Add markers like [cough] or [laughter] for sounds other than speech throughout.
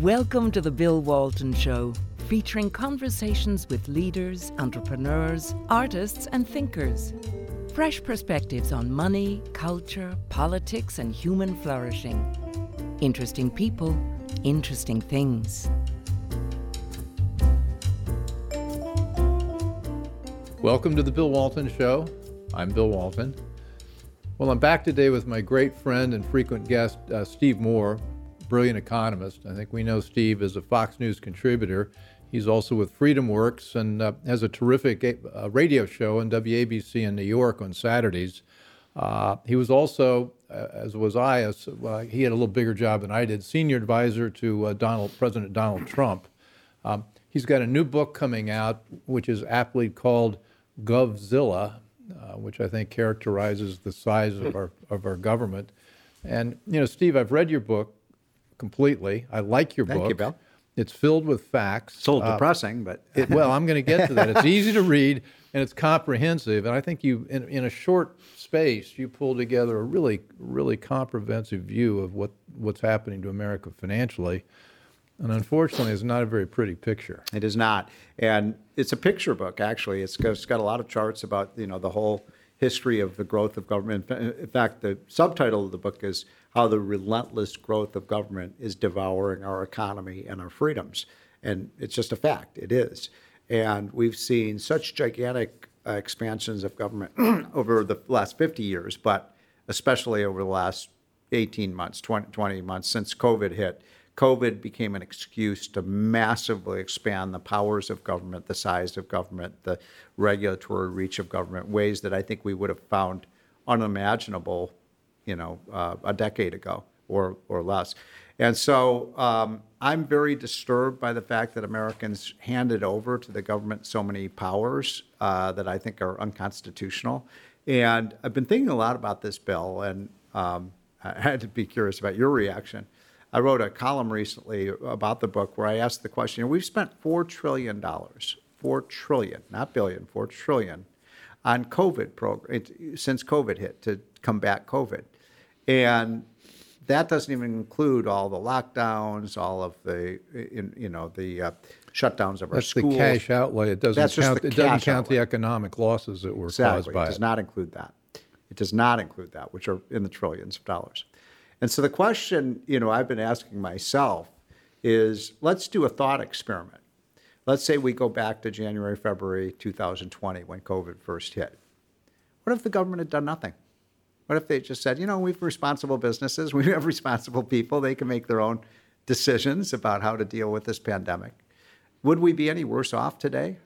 Welcome to the Bill Walton Show, featuring conversations with leaders, entrepreneurs, artists, and thinkers. Fresh perspectives on money, culture, politics, and human flourishing. Interesting people, interesting things. Welcome to the Bill Walton Show. I'm Bill Walton. Well, I'm back today with my great friend and frequent guest, uh, Steve Moore, brilliant economist. I think we know Steve as a Fox News contributor. He's also with Freedom Works and uh, has a terrific uh, radio show on WABC in New York on Saturdays. Uh, he was also, uh, as was I, a, he had a little bigger job than I did, senior advisor to uh, Donald President Donald Trump. Um, he's got a new book coming out, which is aptly called Govzilla, uh, which I think characterizes the size of our of our government. And you know, Steve, I've read your book completely. I like your Thank book. Thank you, Bill. It's filled with facts. It's a little uh, depressing, but [laughs] it, well, I'm going to get to that. It's easy to read and it's comprehensive. And I think you, in, in a short space, you pull together a really, really comprehensive view of what what's happening to America financially. And unfortunately, it's not a very pretty picture. It is not, and it's a picture book. Actually, it's got, it's got a lot of charts about you know the whole history of the growth of government. In fact, the subtitle of the book is "How the Relentless Growth of Government is Devouring Our Economy and Our Freedoms," and it's just a fact. It is, and we've seen such gigantic uh, expansions of government [clears throat] over the last 50 years, but especially over the last 18 months, 20, 20 months since COVID hit COVID became an excuse to massively expand the powers of government, the size of government, the regulatory reach of government, ways that I think we would have found unimaginable, you know, uh, a decade ago or or less. And so um, I'm very disturbed by the fact that Americans handed over to the government so many powers uh, that I think are unconstitutional. And I've been thinking a lot about this bill, and um, [laughs] I had to be curious about your reaction. I wrote a column recently about the book where I asked the question we've spent $4 trillion, 4 trillion, not billion, $4 trillion on COVID program, since COVID hit to combat COVID. And that doesn't even include all the lockdowns, all of the, you know, the uh, shutdowns of our That's schools. the cash outlay. It doesn't That's count. It doesn't count outlay. the economic losses that were exactly. caused by it. does it. not include that. It does not include that, which are in the trillions of dollars. And so the question, you know, I've been asking myself is let's do a thought experiment. Let's say we go back to January, February 2020 when COVID first hit. What if the government had done nothing? What if they just said, you know, we have responsible businesses, [laughs] we have responsible people, they can make their own decisions about how to deal with this pandemic? Would we be any worse off today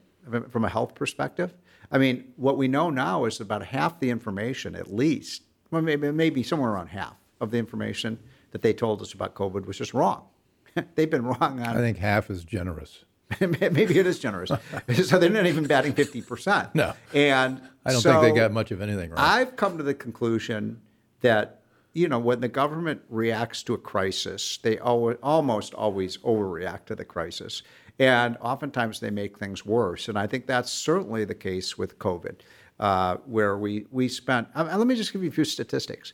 from a health perspective? I mean, what we know now is about half the information, at least, well, maybe, maybe somewhere around half of the information that they told us about COVID was just wrong. [laughs] They've been wrong on. I think half is generous. [laughs] maybe it is generous. [laughs] so they're not even batting fifty percent. No, and I don't so think they got much of anything right. I've come to the conclusion that you know when the government reacts to a crisis, they always, almost always overreact to the crisis, and oftentimes they make things worse. And I think that's certainly the case with COVID, uh, where we we spent. Uh, let me just give you a few statistics.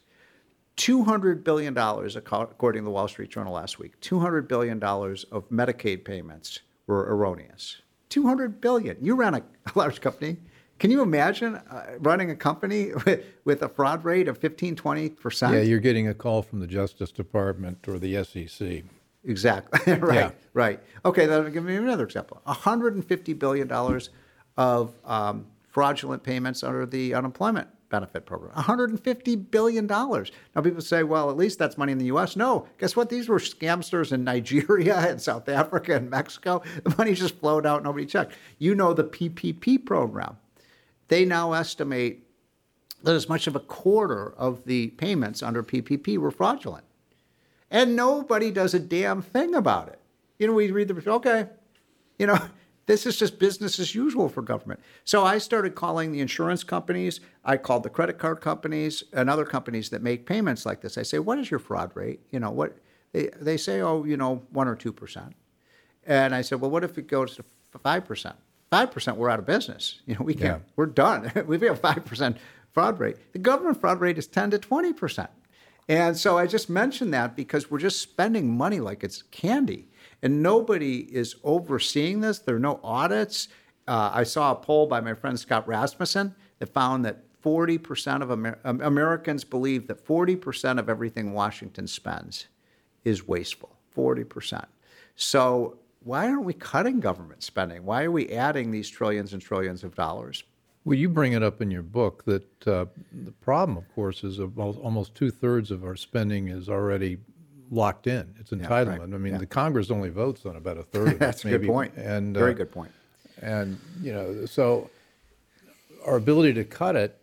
$200 billion, according to the Wall Street Journal last week, $200 billion of Medicaid payments were erroneous. 200 billion. You ran [laughs] a, large company. Can you imagine uh, running a company [laughs] with, with, a fraud rate of 15, 20%? Yeah, you're getting a call from the Justice Department or the SEC. Exactly. [laughs] right. Yeah. Right. Okay, then give me another example. $150 billion of um, fraudulent payments under the unemployment benefit program. $150 billion. Now, people say, well, at least that's money in the U.S. No, guess what? These were scamsters in Nigeria [laughs] and South Africa and Mexico. The money just flowed out, nobody checked. You know the PPP program. They now estimate that as much of a quarter of the payments under PPP were fraudulent. And nobody does a damn thing about it. You know, we read the, okay, you know, this is just business as usual for government. So I started calling the insurance companies. I called the credit card companies and other companies that make payments like this. I say, what is your fraud rate? You know, what they, they say, oh, you know, one or two percent. And I said, well, what if it goes to five percent? Five percent, we're out of business. [laughs] You know, we can't. Yeah. We're done. [laughs] We've got five percent fraud rate. The government fraud rate is ten to twenty percent. And so I just mentioned that because we're just spending money like it's candy. And nobody is overseeing this. There are no audits. Uh, I saw a poll by my friend Scott Rasmussen that found that 40% of Amer- Americans believe that 40% of everything Washington spends is wasteful. 40%. So why aren't we cutting government spending? Why are we adding these trillions and trillions of dollars? Well, you bring it up in your book that uh, the problem, of course, is almost two thirds of our spending is already locked in. It's entitlement. Yeah, right. I mean, yeah. the Congress only votes on about a third of it. That's maybe. a good point. And very uh, good point. And you know, so our ability to cut it,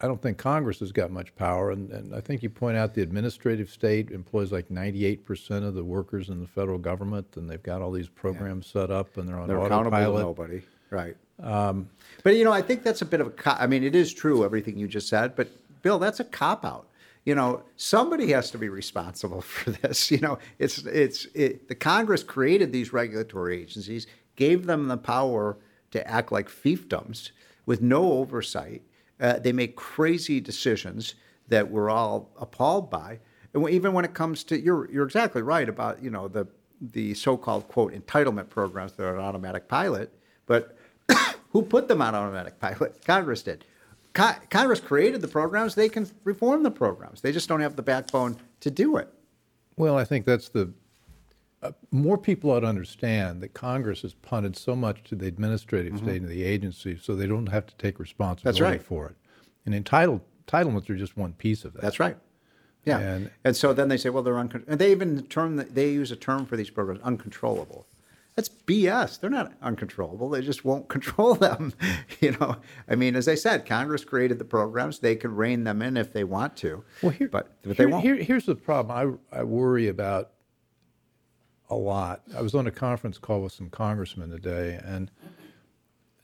I don't think Congress has got much power. And, and I think you point out the administrative state employs like 98% of the workers in the federal government, and they've got all these programs yeah. set up, and they're on they're autopilot. accountable to nobody. Right. Um, but you know, I think that's a bit of a. Co- I mean, it is true everything you just said, but Bill, that's a cop out you know somebody has to be responsible [laughs] for this you know? It's it's it, the congress created these regulatory agencies gave them the power to act like fiefdoms with no oversight. Uh, they make crazy decisions that we're all appalled by. And even when it comes to you're you're exactly right about you know the the so-called quote entitlement programs that are on automatic pilot but [coughs] who put them on automatic pilot? Congress did Congress created the programs, they can reform the programs. They just don't have the backbone to do it. Well, I think that's the uh, more people ought to understand that Congress has punted so much to the administrative mm-hmm. state and the agency, so they don't have to take responsibility right. for it. And entitled entitlements are just one piece of that. That's right. Yeah, and, and so then they say, well, they're uncon- and they even term they use a term for these programs, uncontrollable. That's BS. They're not uncontrollable. They just won't [laughs] control them. you know, I mean, as I said, Congress created the programs. They can rein them in if they want to. Well, here, but, but here, they won't. Here, here's the problem. I, I worry about a lot. I was on a conference call with some congressmen today, and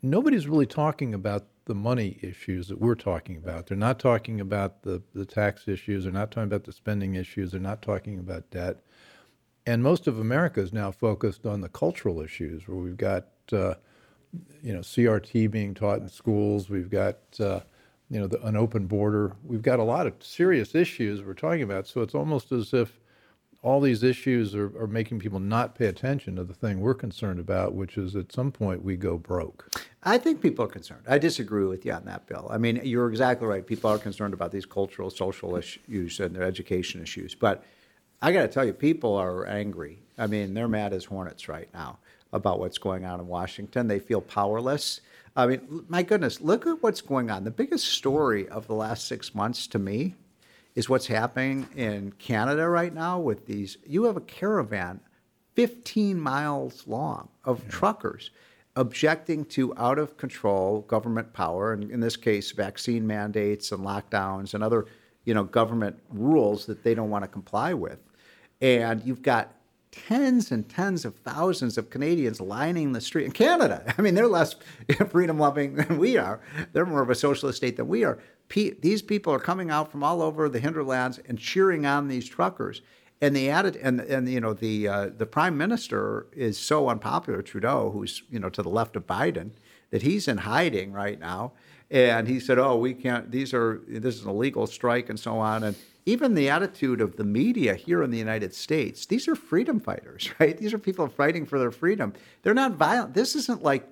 nobody's really talking about the money issues that we're talking about. They're not talking about the, the tax issues. They're not talking about the spending issues. They're not talking about debt and most of America is now focused on the cultural issues, where we've got uh, you know CRT being taught in schools. We've got uh, you know the, an open border. We've got a lot of serious issues we're talking about. So it's almost as if all these issues are, are making people not pay attention to the thing we're concerned about, which is at some point we go broke. I think people are concerned. I disagree with you on that, Bill. I mean, you're exactly right. People are concerned about these cultural, social issues and their education issues, but I got to tell you, people are angry. I mean, they're mad as hornets right now about what's going on in Washington. They feel powerless. I mean, my goodness, look at what's going on. The biggest story of the last six months to me is what's happening in Canada right now with these. You have a caravan 15 miles long of yeah. truckers objecting to out of control government power, and in this case, vaccine mandates and lockdowns and other you know, government rules that they don't want to comply with and you've got tens and tens of thousands of Canadians lining the street in Canada. [laughs] I mean, they're less [laughs] freedom loving than we are. They're more of a socialist state than we are. these people are coming out from all over the hinterlands and cheering on these truckers. And the added and and you know the uh, the prime minister is so unpopular, Trudeau, who's you know to the left of Biden, that he's in hiding right now. And he said, "Oh, we can't. These are this is an illegal strike and so on." And even the attitude of the media here in the United States, these are freedom fighters, [laughs] right? These are people fighting for their freedom. They're not violent. This isn't like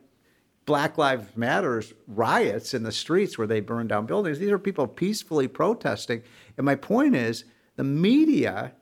Black Lives Matters riots in the streets where they burn down buildings. These are people peacefully protesting. And my point is the media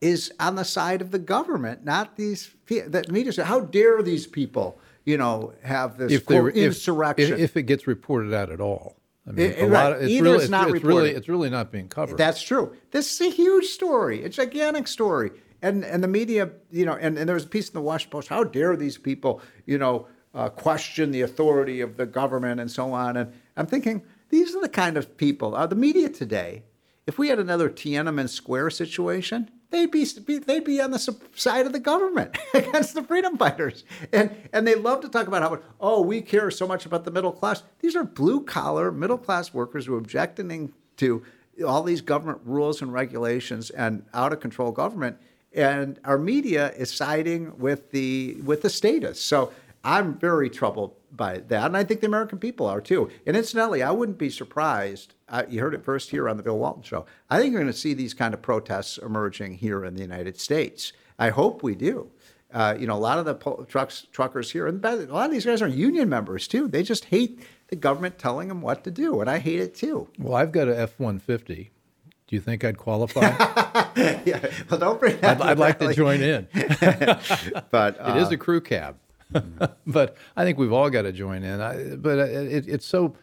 is on the side of the government, not these the media. Says how dare these people, you know, have this if quote, insurrection? If, if it gets reported out at all. I mean, it, right. Of, it's Either really, it's not it's. Really, it's really not being covered. That's true. This is a huge story, a gigantic story. And, and the media, you know, and, and there was a piece in the Washington Post, how dare these people, you know, uh, question the authority of the government and so on. And I'm thinking, these are the kind of people, uh, the media today, if we had another Tiananmen Square situation, they'd be, they'd be on the side of the government [laughs] against the freedom fighters. And and they love to talk about how oh we care so much about the middle class. These are blue collar middle class workers who are objecting to all these government rules and regulations and out of control government. And our media is siding with the with the status. So I'm very troubled by that, and I think the American people are too. And incidentally, I wouldn't be surprised. I, you heard it first here on the Bill Walton Show. I think you're going to see these kind of protests emerging here in the United States. I hope we do. Uh, you know, a lot of the po- trucks truckers here, and a lot of these guys are union members too. They just hate the government telling them what to do, and I hate it too. Well, I've got a F one fifty. Do you think I'd qualify? [laughs] yeah. Well, don't bring that. I'd, I'd like to join in. [laughs] but uh, [laughs] it is a crew cab. [laughs] but I think we've all got to join in. I, but it, it's so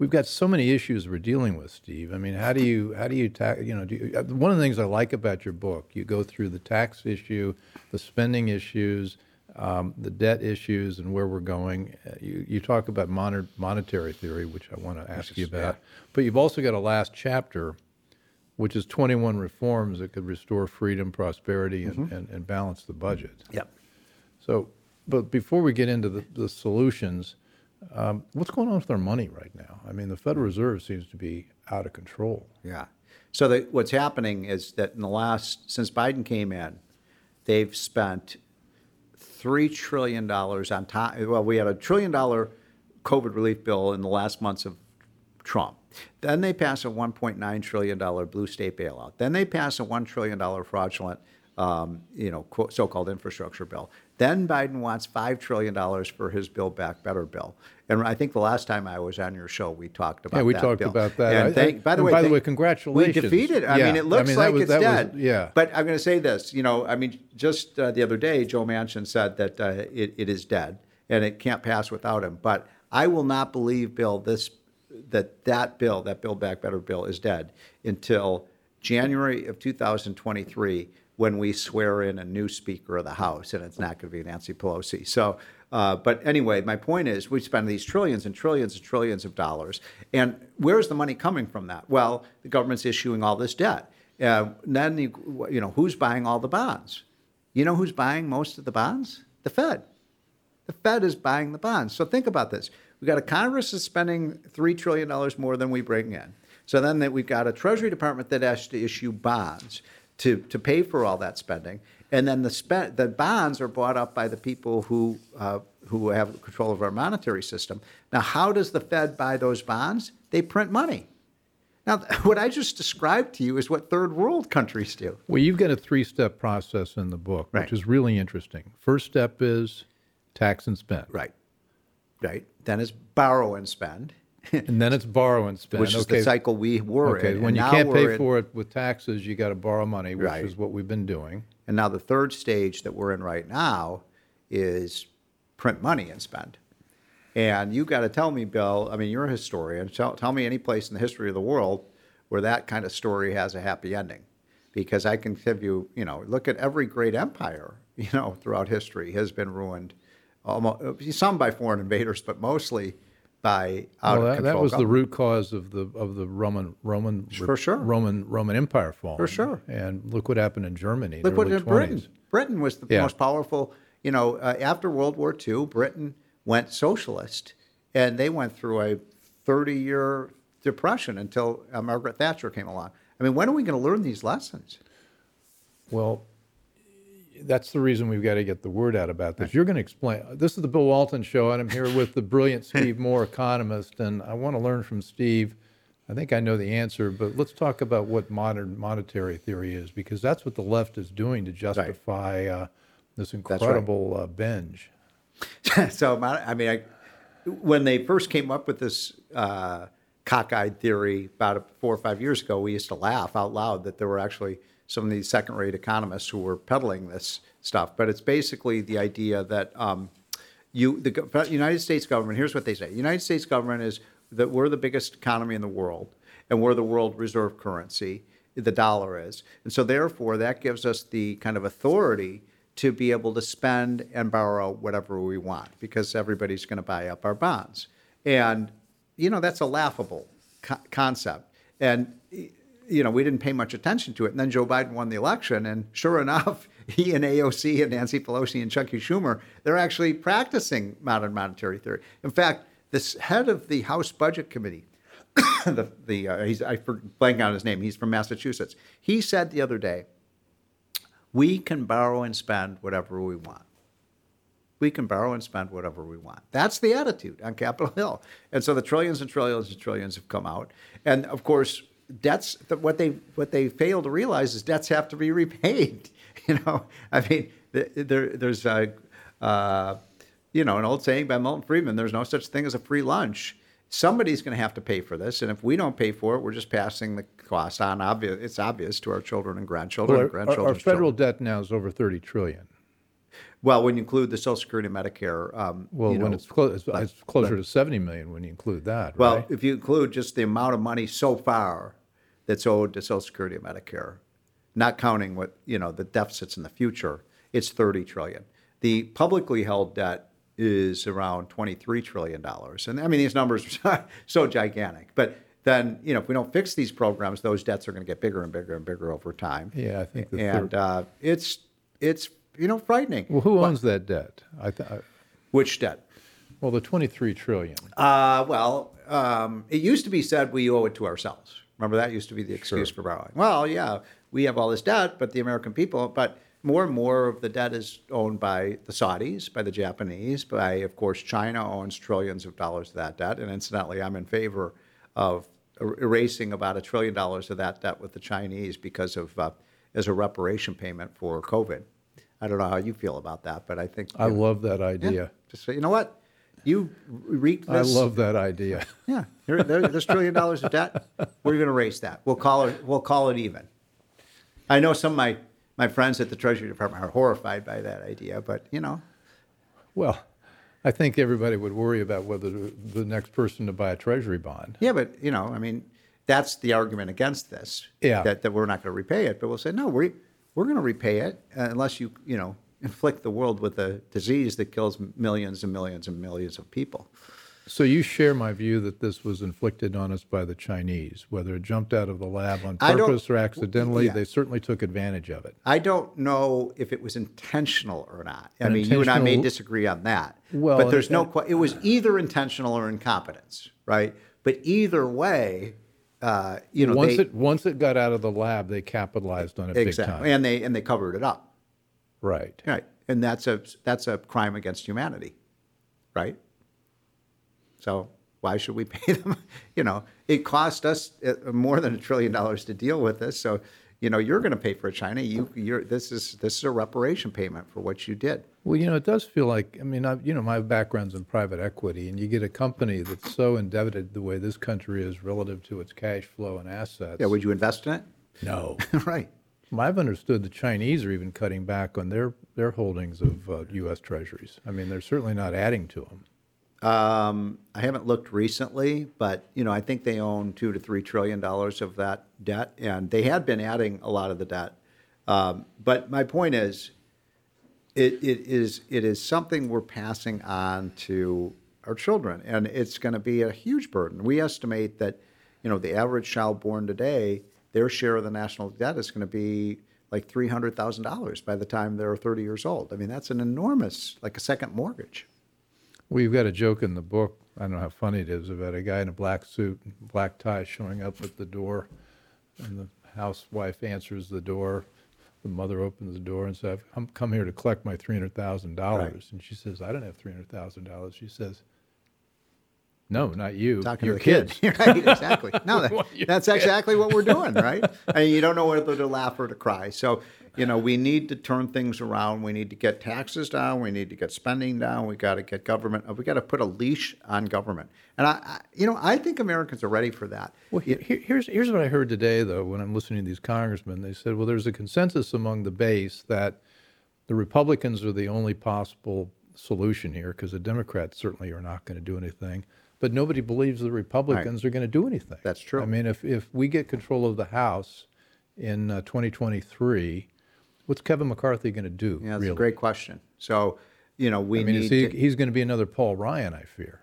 we've got so many issues we're dealing with, Steve. I mean, how do you how do you ta- you know? You, uh, one of the things I like about your book, you go through the tax issue, the spending issues, um, the debt issues, and where we're going. Uh, you you talk about moner- monetary theory, which I want to ask you about. Yeah. But you've also got a last chapter. Which is 21 reforms that could restore freedom, prosperity, and, mm-hmm. and, and balance the budget. Yep. So but before we get into the, the solutions, um, what's going on with our money right now? I mean, the Federal Reserve seems to be out of control. Yeah. So the, what's happening is that in the last, since Biden came in, they've spent $3 trillion on top. Well, we had a trillion dollar COVID relief bill in the last months of Trump. Then they pass a $1.9 trillion blue state bailout. Then they pass a $1 trillion fraudulent um, you know, so-called infrastructure bill. Then Biden wants five trillion dollars for his Build Back Better bill. And I think the last time I was on your show, we talked about yeah, we talked bill. about that. And thank, by the way, by the way, congratulations. We defeated. I yeah. mean, it looks I mean, like was, it's dead. Was, yeah. But I'm going to say this. You know, I mean, just uh, the other day, Joe Manchin said that uh, it, it is dead and it can't pass without him. But I will not believe, Bill, this that that bill, that Build Back Better bill, is dead until January of 2023 when we swear in a new Speaker of the House, and it's not going to be Nancy Pelosi. So, uh, but anyway, my point is we spend these trillions and trillions and trillions of dollars. And where's the money coming from that? Well, the government's issuing all this debt. Uh, then, you, you know, who's buying all the bonds? You know who's buying most of the bonds? The Fed. The Fed is buying the bonds. So think about this. We've got a Congress that's spending $3 trillion more than we bring in. So then that we've got a Treasury Department that has to issue bonds to, to pay for all that spending. And then the, spend, the bonds are bought up by the people who, uh, who have control of our monetary system. Now, how does the Fed buy those bonds? They print money. Now, [laughs] what I just described to you is what third world countries do. Well, you've got a three step process in the book, which is really interesting. First step is tax and spend. Right. Right. Then is borrow and spend. And then it's borrow and spend. Which is okay. the cycle we were okay. in. When you can't pay in, for it with taxes, you got to borrow money, which right. is what we've been doing. And now the third stage that we're in right now is print money and spend. And you got to tell me, Bill. I mean, you're a historian. Tell, tell me any place in the history of the world where that kind of story has a happy ending, because I can give you, you know, look at every great empire, you know, throughout history has been ruined, almost some by foreign invaders, but mostly by out well, that, of control. That was government. the root cause of the of the Roman Roman for sure Roman Roman Empire fall. For sure. And look what happened in Germany. Look what in Britain. Britain was the yeah. most powerful. You know, uh, after World War II, Britain went socialist, and they went through a 30-year depression until uh, Margaret Thatcher came along. I mean, when are we going to learn these lessons? Well, that's the reason we've got to get the word out about this. You're going to explain. This is the Bill Walton Show, and I'm here with the brilliant Steve [laughs] Moore, economist, and I want to learn from Steve. I think I know the answer, but let's talk about what modern monetary theory is, because that's what the left is doing to justify uh, this incredible right. uh, binge. [laughs] so, I mean, I, when they first came up with this uh, cockeyed theory about four or five years ago, we used to laugh out loud that there were actually some of these second rate economists who were peddling this stuff. But it's basically the idea that um, you, the United States government, here's what they say the United States government is that we're the biggest economy in the world and we're the world reserve currency, the dollar is. And so, therefore, that gives us the kind of authority to be able to spend and borrow whatever we want because everybody's going to buy up our bonds. And, you know, that's a laughable co- concept. And you know, we didn't pay much attention to it. And then Joe Biden won the election, and sure enough, [laughs] he and AOC and Nancy Pelosi and Chucky Schumer, they're actually practicing modern monetary theory. In fact, this head of the House Budget Committee, [coughs] the, the uh, he's, I blank on his name, he's from Massachusetts. He said the other day, we can borrow and spend whatever we want. we can borrow and spend whatever we want. That's the attitude on Capitol Hill. And so the trillions and trillions and trillions have come out. And of course, debts what they what they fail to realize is debts have to be repaid. [laughs] You know, I mean, there, there's a, uh, you know an old saying by Milton Friedman: "There's no such thing as a free lunch." Somebody's going to have to pay for this, and if we don't pay for it, we're just passing the cost on. Obvious, it's obvious to our children and grandchildren. Well, and grandchildren. our, our federal debt now is over 30 trillion. Well, when you include the Social Security and Medicare, um, well, when know, it's, clo- it's, it's closer to 70 million when you include that. Well, right? if you include just the amount of money so far that's owed to Social Security and Medicare, not counting what you know the deficits in the future, it's 30 trillion. The publicly held debt is around 23 trillion dollars, and I mean these numbers are [laughs] so gigantic. But then you know if we don't fix these programs, those debts are going to get bigger and bigger and bigger over time. Yeah, I think. The and uh, it's it's you know frightening. well, who owns that debt? I th- Which debt? well, the 23 trillion. Uh, well, um, it used to be said we owe it to ourselves. Remember that used to be the excuse Sure. for borrowing. Well, yeah, we have all this debt, but the American people, but more and more of the debt is owned by the Saudis, by the Japanese, by, of course, China owns trillions of dollars of that debt. And incidentally, I'm in favor of er- erasing about a trillion dollars of that debt with the Chinese because of uh, as a reparation payment for COVID. I don't know how you feel about that, but I think I know, love that yeah, idea. just say, you know what, you wreaked I love that idea. Yeah, here, there, this trillion dollars of debt, we're going to raise that. We'll call it. We'll call it even. I know some of my my friends at the Treasury Department are horrified by that idea, but you know, Well, I think everybody would worry about whether the next person to buy a treasury bond. yeah, but you know, I mean, that's the argument against this. Yeah. that, that we're not going to repay it, but we'll say no, we we're going to repay it uh, unless you you know inflict the world with a disease that kills millions and millions and millions of people. So you share my view that this was inflicted on us by the Chinese, whether it jumped out of the lab on purpose or accidentally. yeah. They certainly took advantage of it. I don't know if it was intentional or not. I mean, you and I may disagree on that. Well, but there's and- no. que- It was either intentional or incompetence, right? But either way, uh, you know, once they, it once it got out of the lab, they capitalized on it big exactly, time. and they and they covered it up, Right. right? And that's a that's a crime against humanity, right? So why should we [laughs] pay them? You know, it cost us uh, more than a trillion dollars to deal with this. So, you know, you're going to pay for China. You, you're this is this is a reparation payment for what you did. Well, you know, it does feel like I mean, I, you know, my background's in private equity, and you get a company that's so indebted the way this country is relative to its cash flow and assets. Yeah, would you invest in it? no. [laughs] right. I've understood the Chinese are even cutting back on their their holdings of uh, U.S. Treasuries. I mean, they're certainly not adding to them. Um, I haven't looked recently, but you know, I think they own two to three trillion dollars of that debt, and they had been adding a lot of the debt. Um, but my point is, it, it is it is something we're passing on to our children, and it's going to be a huge burden. We estimate that, you know, the average child born today, their share of the national debt is going to be like three hundred thousand dollars by the time they're thirty years old. I mean, that's an enormous, like a second mortgage. Well, you've got a joke in the book. I don't know how funny it is about a guy in a black suit, and black tie, showing up at the door, and the housewife answers the door. The mother opens the door and says, "I'm come here to collect my three hundred thousand dollars." Right. And she says, "I don't have three hundred thousand dollars." She says, "No, not you. talking your to kids." kid. [laughs] right, exactly. No, [laughs] that, that's kid. exactly what we're doing, right? [laughs] And you don't know whether to laugh or to cry. So, you know, we need to turn things around. We need to get taxes down. We need to get spending down. We got to get government. Uh, we got to put a leash on government. And I, I, you know, I think Americans are ready for that. Well, he- he- here's here's what I heard today, though, when I'm listening to these congressmen. They said, well, there's a consensus among the base that the Republicans are the only possible solution here because the Democrats certainly are not going to do anything. But nobody believes the Republicans are going to do anything. That's true. I mean, if if we get control of the House in uh, 2023, what's Kevin McCarthy going to do? Yeah, that's really? a great question. So, you know, we I mean, need he, to. he's going to be another Paul Ryan, I fear.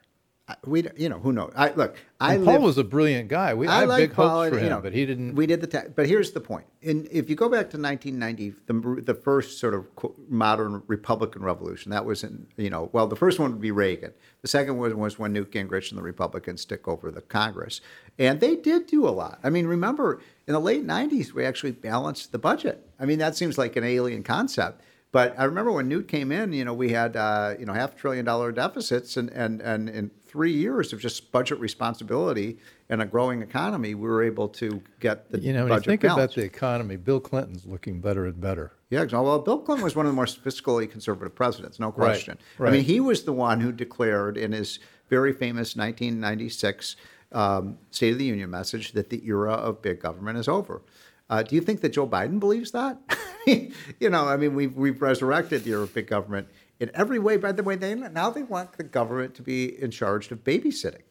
We, you know, who knows? I look. I And Paul live, was a brilliant guy. We, I, I like big Paul, hopes for him, you know, but he didn't. We did the ta- but here's the point. In if you go back to 1990, the the first sort of modern Republican revolution, that was in you know well the first one would be Reagan. The second one was when Newt Gingrich and the Republicans took over the Congress, and they did do a lot. I mean, remember in the late 90s we actually balanced the budget. I mean, that seems like an alien concept. But I remember when Newt came in, you know, we had uh, you know half a trillion dollar deficits, and and and in three years of just budget responsibility and a growing economy, we were able to get the You know, when budget you think balanced. about the economy, Bill Clinton's looking better and better. Yeah, well, Bill Clinton was one of the more fiscally conservative presidents, no question. I right. I mean, he was the one who declared in his very famous 1996 um, State of the Union message that the era of big government is over. Uh, do you think that Joe Biden believes that? [laughs] you know, I mean, we've, we've resurrected the era of big government in every way. By the way, they now they want the government to be in charge of babysitting.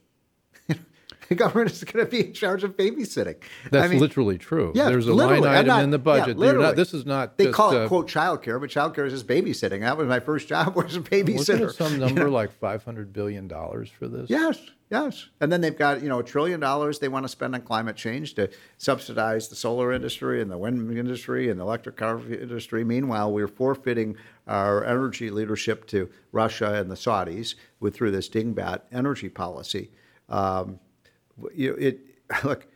[laughs] the government is going to be in charge of babysitting. That's I mean, literally true. yeah, There's a line item not- in the budget. You're not- this is not They just, call it uh, quote childcare, but childcare is just babysitting. That was my first job was [laughs] a babysitter. Some [laughs] You number know? like five hundred billion dollars for this? Yes, yes. And then they've got you know a trillion dollars they want to spend on climate change to subsidize the solar industry and the wind industry and the electric car industry. Meanwhile, we're forfeiting our energy leadership to Russia and the Saudis with through this dingbat energy policy. Um, you know, it [laughs] look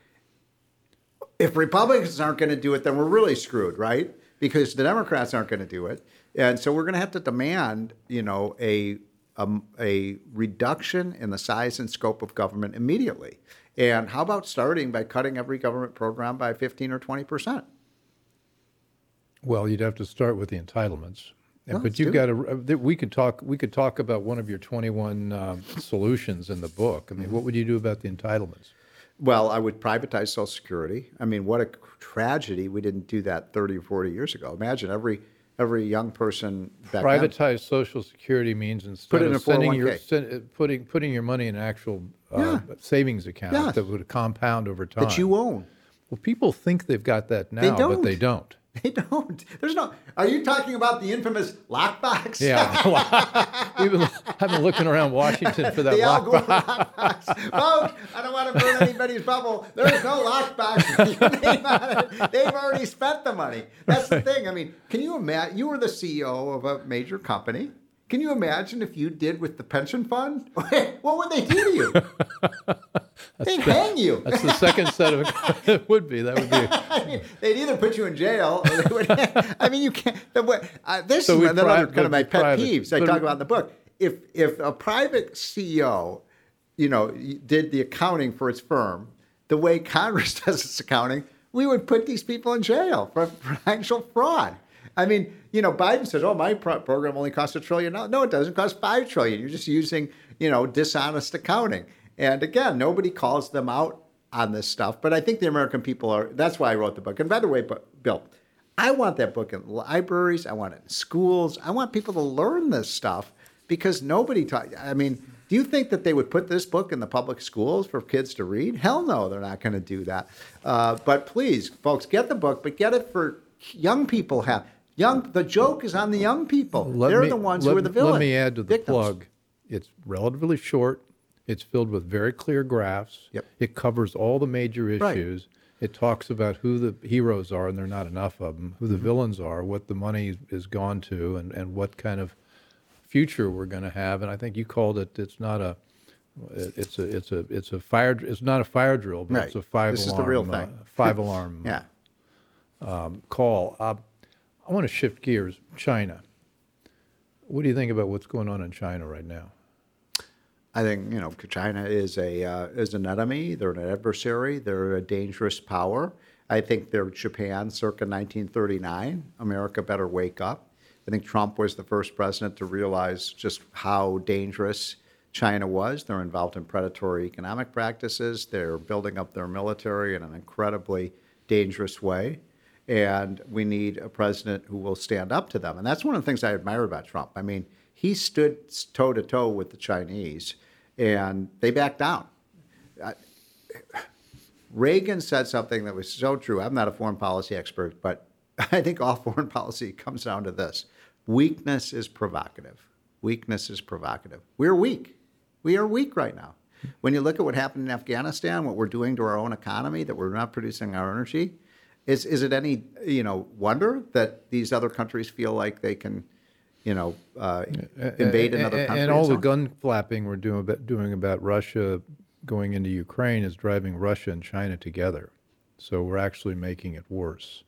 if Republicans aren't going to do it, then we're really screwed, right? Because the Democrats aren't going to do it, and so we're going to have to demand, you know, a um, a reduction in the size and scope of government immediately. And how about starting by cutting every government program by fifteen or twenty percent? Well, you'd have to start with the entitlements. Well, but you've got to. We could talk. We could talk about one of your 21 um, solutions in the book. I mean, what would you do about the entitlements? Well, I would privatize Social Security. I mean, what a tragedy we didn't do that 30 or 40 years ago. Imagine every every young person back then. Privatized Social Security means instead Put in of a sending your 401k. sen- uh, putting putting your money in an actual uh, Yeah. savings account Yes. that would compound over time. that you own. well, people think they've got that now, but they don't. [laughs] They don't. There's no. Are you talking about the infamous lockbox? Yeah, [laughs] [laughs] We've been, I've been looking around Washington for that the Al lock. Gore lockbox. Folks, I don't want to burn anybody's bubble. There's no lockbox with your name on it. They've already spent the money. That's the thing. I mean, can you imagine? You were the CEO of a major company. Can you imagine if you did with the pension fund? [laughs] what would they do to you? [laughs] They'd hang you. [laughs] That's the second set of. it would be that would be. I mean, they'd either put you in jail or they would. I mean, you can't. The, way- uh, this So is another kind of my pet private- peeves I but- talk about in the book. If if a private CEO, you know, did the accounting for its firm the way Congress does its accounting, we would put these people in jail for financial fraud. I mean, you know, Biden says, "Oh, my pro- program only costs a trillion. No, no, it doesn't cost five trillion. You're just using, you know, dishonest accounting." And again, nobody calls them out on this stuff. But I think the American people are. That's why I wrote the book. And by the way, Bill, I want that book in libraries. I want it in schools. I want people to learn this stuff because nobody taught. I mean, do you think that they would put this book in the public schools for kids to read? Hell no, they're not going to do that. Uh, but please, folks, get the book, but get it for young people. Have young. The joke is on the young people. Let they're me- the ones let, who are the villains. Let me add to the victims. plug. It's relatively short. It's filled with very clear graphs. Yep. It covers all the major Right. issues. It talks about who the heroes are, and there are not enough of them, who the Mm-hmm. villains are, what the money is gone to, and, and what kind of future we're going to have. And I think you called it, it's not a, it's a, it's a, it's a fire, it's not a fire drill, but Right. it's a five This is the real uh, thing. five alarm [laughs] Yeah. call. Uh, I want to shift gears. China. What do you think about what's going on in China right now? I think you know China is a uh, is an enemy. They're an adversary. They're a dangerous power. I think they're Japan circa 1939. America better wake up. I think Trump was the first president to realize just how dangerous China was. They're involved in predatory economic practices. They're building up their military in an incredibly dangerous way. And we need a president who will stand up to them. And that's one of the things I admire about Trump. I mean, he stood toe to toe with the Chinese and they backed down. Reagan said something that was so true. I'm not a foreign policy expert, but [laughs] I think all foreign policy comes down to this weakness is provocative. Weakness is provocative. We're weak. We are weak right now. When you look at what happened in Afghanistan, what we're doing to our own economy, that we're not producing our energy, is, is it any you know wonder that these other countries feel like they can, you know, uh, invade another and, country? and all the gun flapping we're doing about, doing about Russia going into Ukraine is driving Russia and China together. So we're actually making it worse.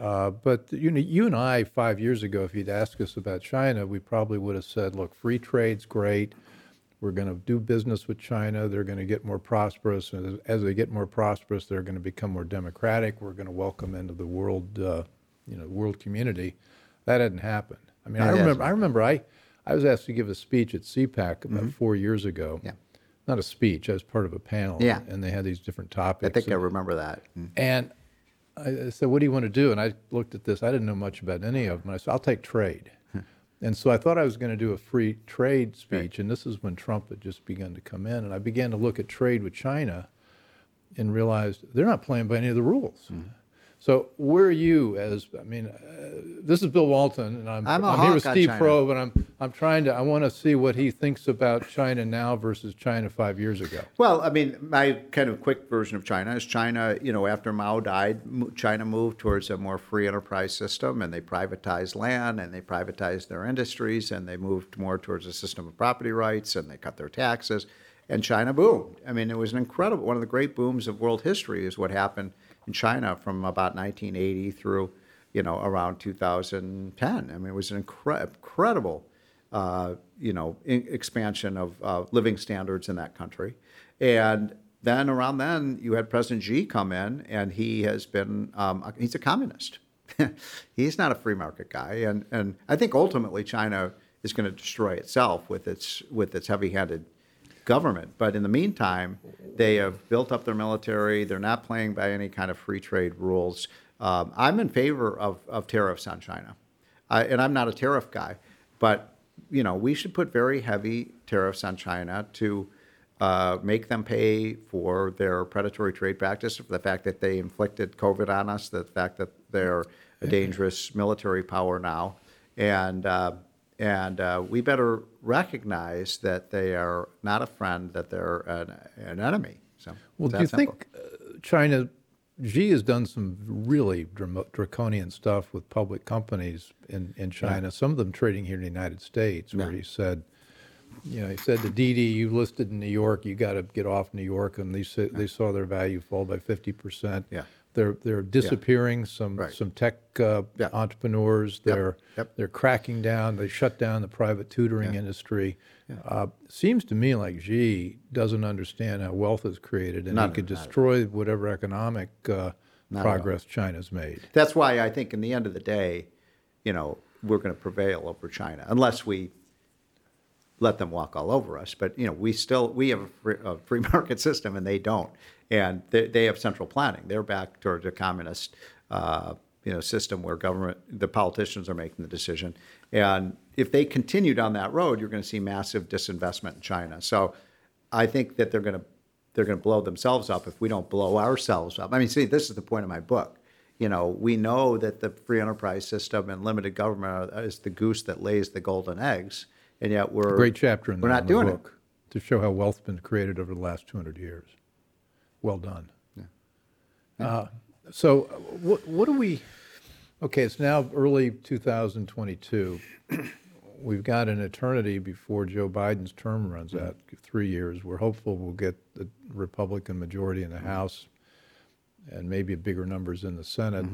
Uh, but you know, you and I five years ago, if you'd asked us about China, we probably would have said, "Look, free trade's great. We're going to do business with China. They're going to get more prosperous, and as, as they get more prosperous, they're going to become more democratic. We're going to welcome into the world, uh, you know, world community." That hadn't happened. I mean, I remember. I remember. I I was asked to give a speech at CPAC about four years ago. Mm-hmm. Yeah. Not a speech. I was part of a panel. Yeah. And they had these different topics. I think I remember that. and I I said, What do you want to do? And I looked at this. I didn't know much about any of them. I said, I'll take trade. And so I thought I was going to do a free trade speech. And this is when Trump had just begun to come in. And I began to look at trade with China and realized they're not playing by any of the rules. Mm-hmm. So where are you as, I mean, uh, this is Bill Walton, and I'm, I'm a here with Steve. Probe, and I'm, I'm trying to, I want to see what he thinks about China now versus China five years ago. Well, I mean, my kind of quick version of China is China, you know, after Mao died, China moved towards a more free enterprise system and they privatized land and they privatized their industries and they moved more towards a system of property rights and they cut their taxes and China boomed. I mean, it was an incredible, one of the great booms of world history is what happened in China from about 1980 through, you know, around 2010. I mean, it was an incre- incredible uh, you know, in- expansion of uh, living standards in that country. And then around then, you had President Xi come in, and he has been, um, he's a communist. [laughs] he's not a free market guy. And, and I think ultimately China is going to destroy itself with its, with its heavy handed government. But in the meantime, they have built up their military. They're not playing by any kind of free trade rules. Um, I'm in favor of, of tariffs on China. And I'm not a tariff guy, but you know we should put very heavy tariffs on China to uh, make them pay for their predatory trade practice, for the fact that they inflicted COVID on us, the fact that they're a dangerous military power now, and uh, and uh, we better recognize that they are not a friend, that they're an, an enemy. So Well, do you simple. think uh, China, Xi has done some really draconian stuff with public companies in, in China, some of them trading here in the United States, where Yeah. he said, you know, he said to Didi, you listed in New York, you got to get off New York, and they, sa- they saw their value fall by 50%. Yeah. They're, they're disappearing some, Right. some tech uh, Yeah. entrepreneurs. They're, Yep. they're cracking down. They shut down the private tutoring industry. Uh, seems to me like Xi doesn't understand how wealth is created, and he could destroy whatever economic uh, Not at all. progress China's made. That's why I think in the end of the day, you know, we're going to prevail over China unless we let them walk all over us. But you know, we still we have a free, a free [laughs] market system and they don't, and they, they have central planning. They're back towards a communist. Uh, you know, system where government, the politicians are making the decision, and if they continue down that road, you're going to see massive disinvestment in China. So, I think that they're going to they're going to blow themselves up if we don't blow ourselves up. I mean, see, this is the point of my book. You know, we know that the free enterprise system and limited government is the goose that lays the golden eggs, and yet we're a Great chapter in, we're the, not in the doing book to show how wealth's been created over the last 200 years. Well done. Uh, so, uh, what, what do we? Okay, it's now early 2022. We've got an eternity before Joe Biden's term runs out, three years. We're hopeful we'll get the Republican majority in the House and maybe bigger numbers in the Senate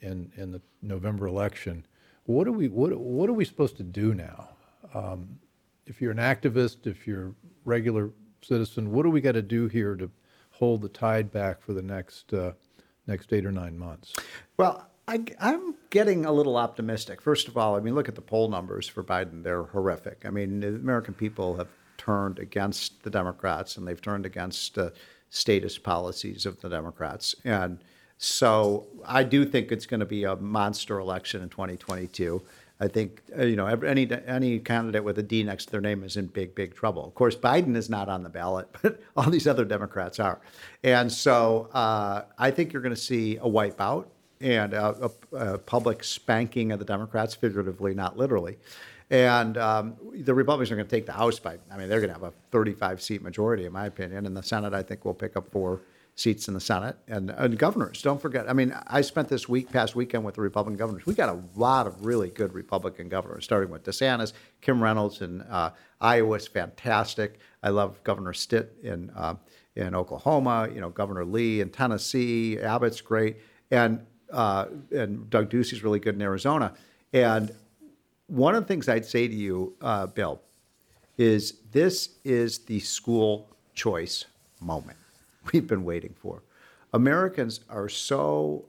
in, in the November election. What are we what, what are we supposed to do now? Um, if you're an activist, if you're a regular citizen, what do we got to do here to hold the tide back for the next uh, next eight or nine months? Well, I, am getting a little optimistic. First of all, I mean, look at the poll numbers for Biden. They're horrific. I mean, the American people have turned against the Democrats and they've turned against the statist policies of the Democrats. And so I do think it's going to be a monster election in 2022. I think uh, you know any any candidate with a D next to their name is in big big trouble. Of course, Biden is not on the ballot, [laughs] but all these other Democrats are, and so uh, I think you're going to see a wipeout and a, a, a public spanking of the Democrats, figuratively, not literally. And um, the Republicans are going to take the House by, I mean, they're going to have a 35 seat majority, in my opinion. And the Senate, I think, will pick up four seats in the Senate. And, and governors, don't forget. I mean, I spent this week, past weekend with the Republican governors. We got a lot of really good Republican governors, starting with DeSantis, Kim Reynolds in uh, Iowa is fantastic. I love Governor Stitt in, uh, in Oklahoma, you know, Governor Lee in Tennessee, Abbott's great. And uh, and Doug Ducey's really good in Arizona. And one of the things I'd say to you, uh, Bill, is this is the school choice moment we've been waiting for. Americans are so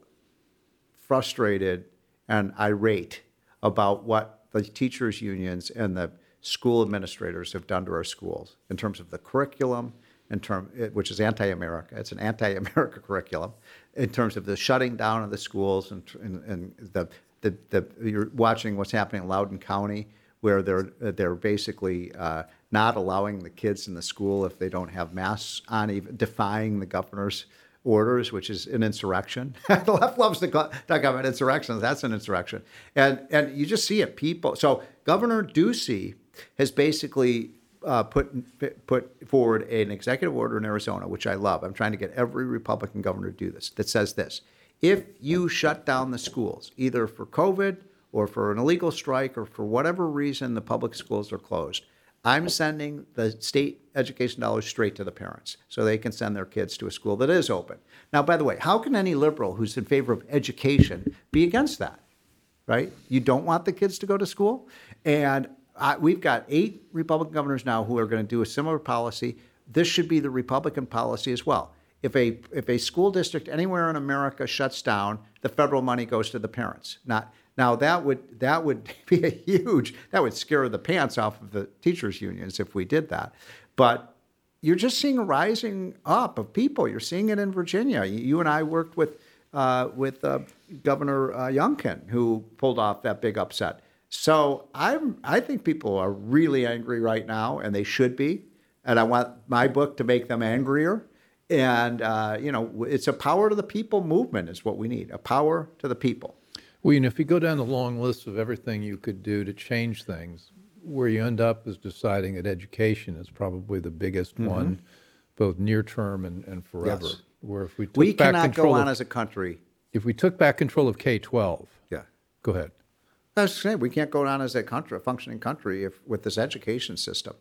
frustrated and irate about what the teachers' unions and the school administrators have done to our schools in terms of the curriculum, in term, which is anti-America. It's an anti-America [laughs] curriculum in terms of the shutting down of the schools and, and, and the, the, the, you're watching what's happening in Loudoun County where they're, they're basically uh, not allowing the kids in the school if they don't have masks on, even defying the governor's orders, which is an insurrection. [laughs] the left loves to talk about insurrections. That's an insurrection. And, and you just see it. People. So Governor Ducey has basically uh, put put forward an executive order in Arizona, which I love. I'm trying to get every Republican governor to do this. That says this: if you shut down the schools, either for COVID or for an illegal strike or for whatever reason the public schools are closed, I'm sending the state education dollars straight to the parents so they can send their kids to a school that is open. Now, by the way, how can any liberal who's in favor of education be against that? Right? You don't want the kids to go to school? And I, we've got eight Republican governors now who are going to do a similar policy. This should be the Republican policy as well. If a if a school district anywhere in America shuts down, the federal money goes to the parents. Not now that would that would [laughs] be a huge that would scare the pants off of the teachers unions if we did that. But you're just seeing a rising up of people. You're seeing it in Virginia. You and I worked with uh, with uh, Governor uh, Youngkin, who pulled off that big upset. So I'm I think people are really angry right now, and they should be. And I want my book to make them angrier. And uh, you know, it's a power to the people movement is what we need. A power to the people. Well, you know, if you go down the long list of everything you could do to change things, where you end up is deciding that education is probably the biggest mm-hmm. one, both near term and, and forever. Yes. Where if we took we back cannot control go on of, as a country. If we took back control of K twelve, yeah, go ahead. I was saying we can't go on as a country, a functioning country, if with this education system.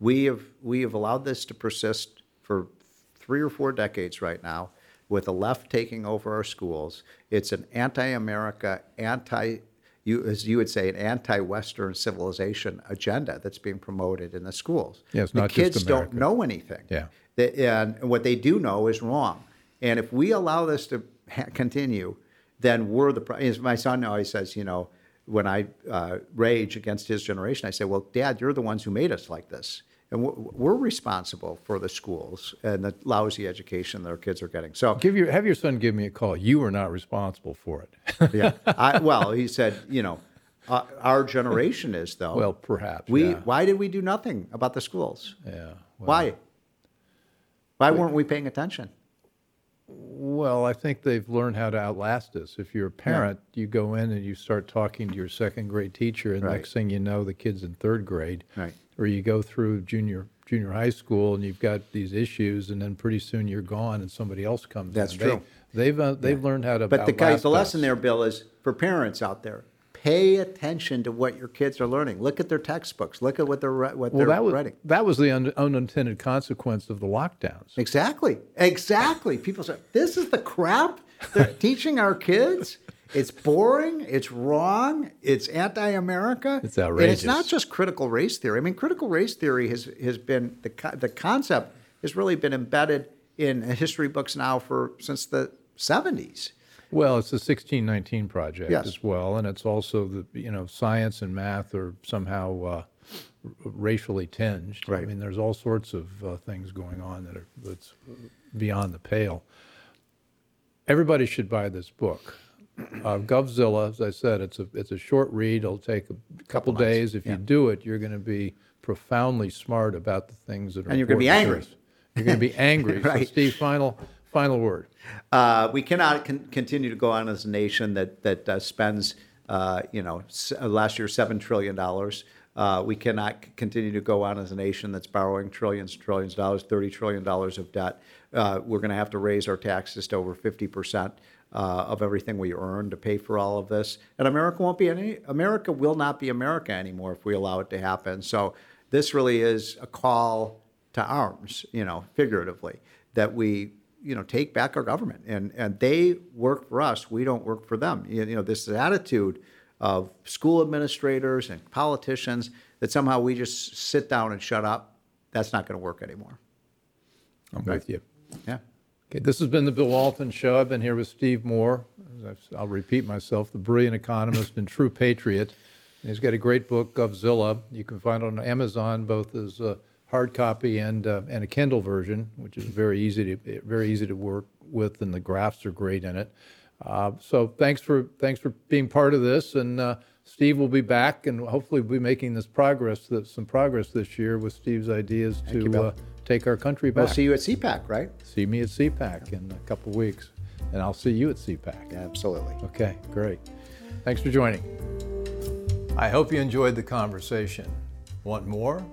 We have we have allowed this to persist for three or four decades right now with the left taking over our schools. It's an anti-America, anti you, as you would say, an anti-Western civilization agenda that's being promoted in the schools. Yeah, it's the not kids just don't know anything. Yeah, they, and what they do know is wrong. And if we allow this to ha- continue, then we're the. As my son always says, you know, when I uh, rage against his generation, I say, "Well, Dad, you're the ones who made us like this." And we're responsible for the schools and the lousy education that our kids are getting. So, give your have your son give me a call. You are not responsible for it. yeah. [laughs] I, well, he said, you know, uh, our generation is though. Well, perhaps we. yeah. Why did we do nothing about the schools? Yeah. Well, why? Why weren't we paying attention? Well, I think they've learned how to outlast us. If you're a parent, yeah. you go in and you start talking to your second grade teacher, and right. next thing you know, the kid's in third grade. Right or you go through junior junior high school and you've got these issues, and then pretty soon you're gone and somebody else comes. That's in. true. They, have uh, they've yeah. learned how to. But the the lesson there, Bill, is for parents out there. Pay attention to what your kids are learning. Look at their textbooks. Look at what they're what well, they're that was, writing. That was the un- unintended consequence of the lockdowns. Exactly. Exactly. People say this is the crap they're [laughs] teaching our kids. It's boring. It's wrong. It's anti-America. It's outrageous. And it's not just critical race theory. I mean, critical race theory has has been the the concept has really been embedded in history books now for since the 70s. Well, it's the 1619 project yes. as well, and it's also the you know science and math are somehow uh, racially tinged. Right. I mean, there's all sorts of uh, things going on that are that's beyond the pale. Everybody should buy this book. Uh, GovZilla, as I said, it's a it's a short read. It'll take a couple, couple days. If yeah. you do it, you're going to be profoundly smart about the things that are. And you're going to be angry. You're going to be angry. right. So, Steve, final final word. Uh, we cannot con- continue to go on as a nation that that uh, spends, uh, you know, s- uh, last year seven trillion dollars. Uh, we cannot continue to go on as a nation that's borrowing trillions and trillions of dollars, thirty trillion dollars of debt. Uh, we're going to have to raise our taxes to over fifty percent uh, of everything we earn to pay for all of this. And America won't be any. America will not be America anymore if we allow it to happen. So this really is a call to arms, you know, figuratively, that we you know take back our government, and and they work for us. We don't work for them. You, you know this attitude of school administrators and politicians that somehow we just sit down and shut up. That's not going to work anymore. I'm with you. Yeah. Okay, this has been the Bill Walton Show. I've been here with Steve Moore. I'll repeat myself, the brilliant economist and true patriot. And he's got a great book, Govzilla. You can find it on Amazon, both as a hard copy and uh, and a Kindle version, which is very easy to very easy to work with, and the graphs are great in it. Uh, so thanks for thanks for being part of this, and uh, Steve will be back, and hopefully we'll be making this progress, that some progress this year with Steve's ideas to you, uh, take our country back. We'll see you at CPAC, right? See me at CPAC in a couple of weeks, and I'll see you at CPAC. Absolutely. Okay, great. Thanks for joining. I hope you enjoyed the conversation. Want more?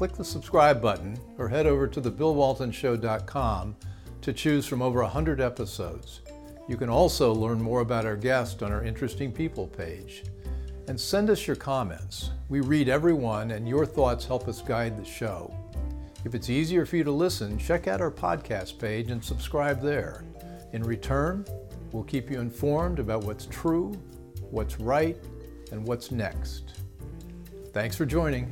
Click the subscribe button or head over to thebillwaltonshow.com to choose from over 100 episodes. You can also learn more about our guest on our Interesting People page. And send us your comments. We read every one, and your thoughts help us guide the show. If it's easier for you to listen, check out our podcast page and subscribe there. In return, we'll keep you informed about what's true, what's right, and what's next. Thanks for joining.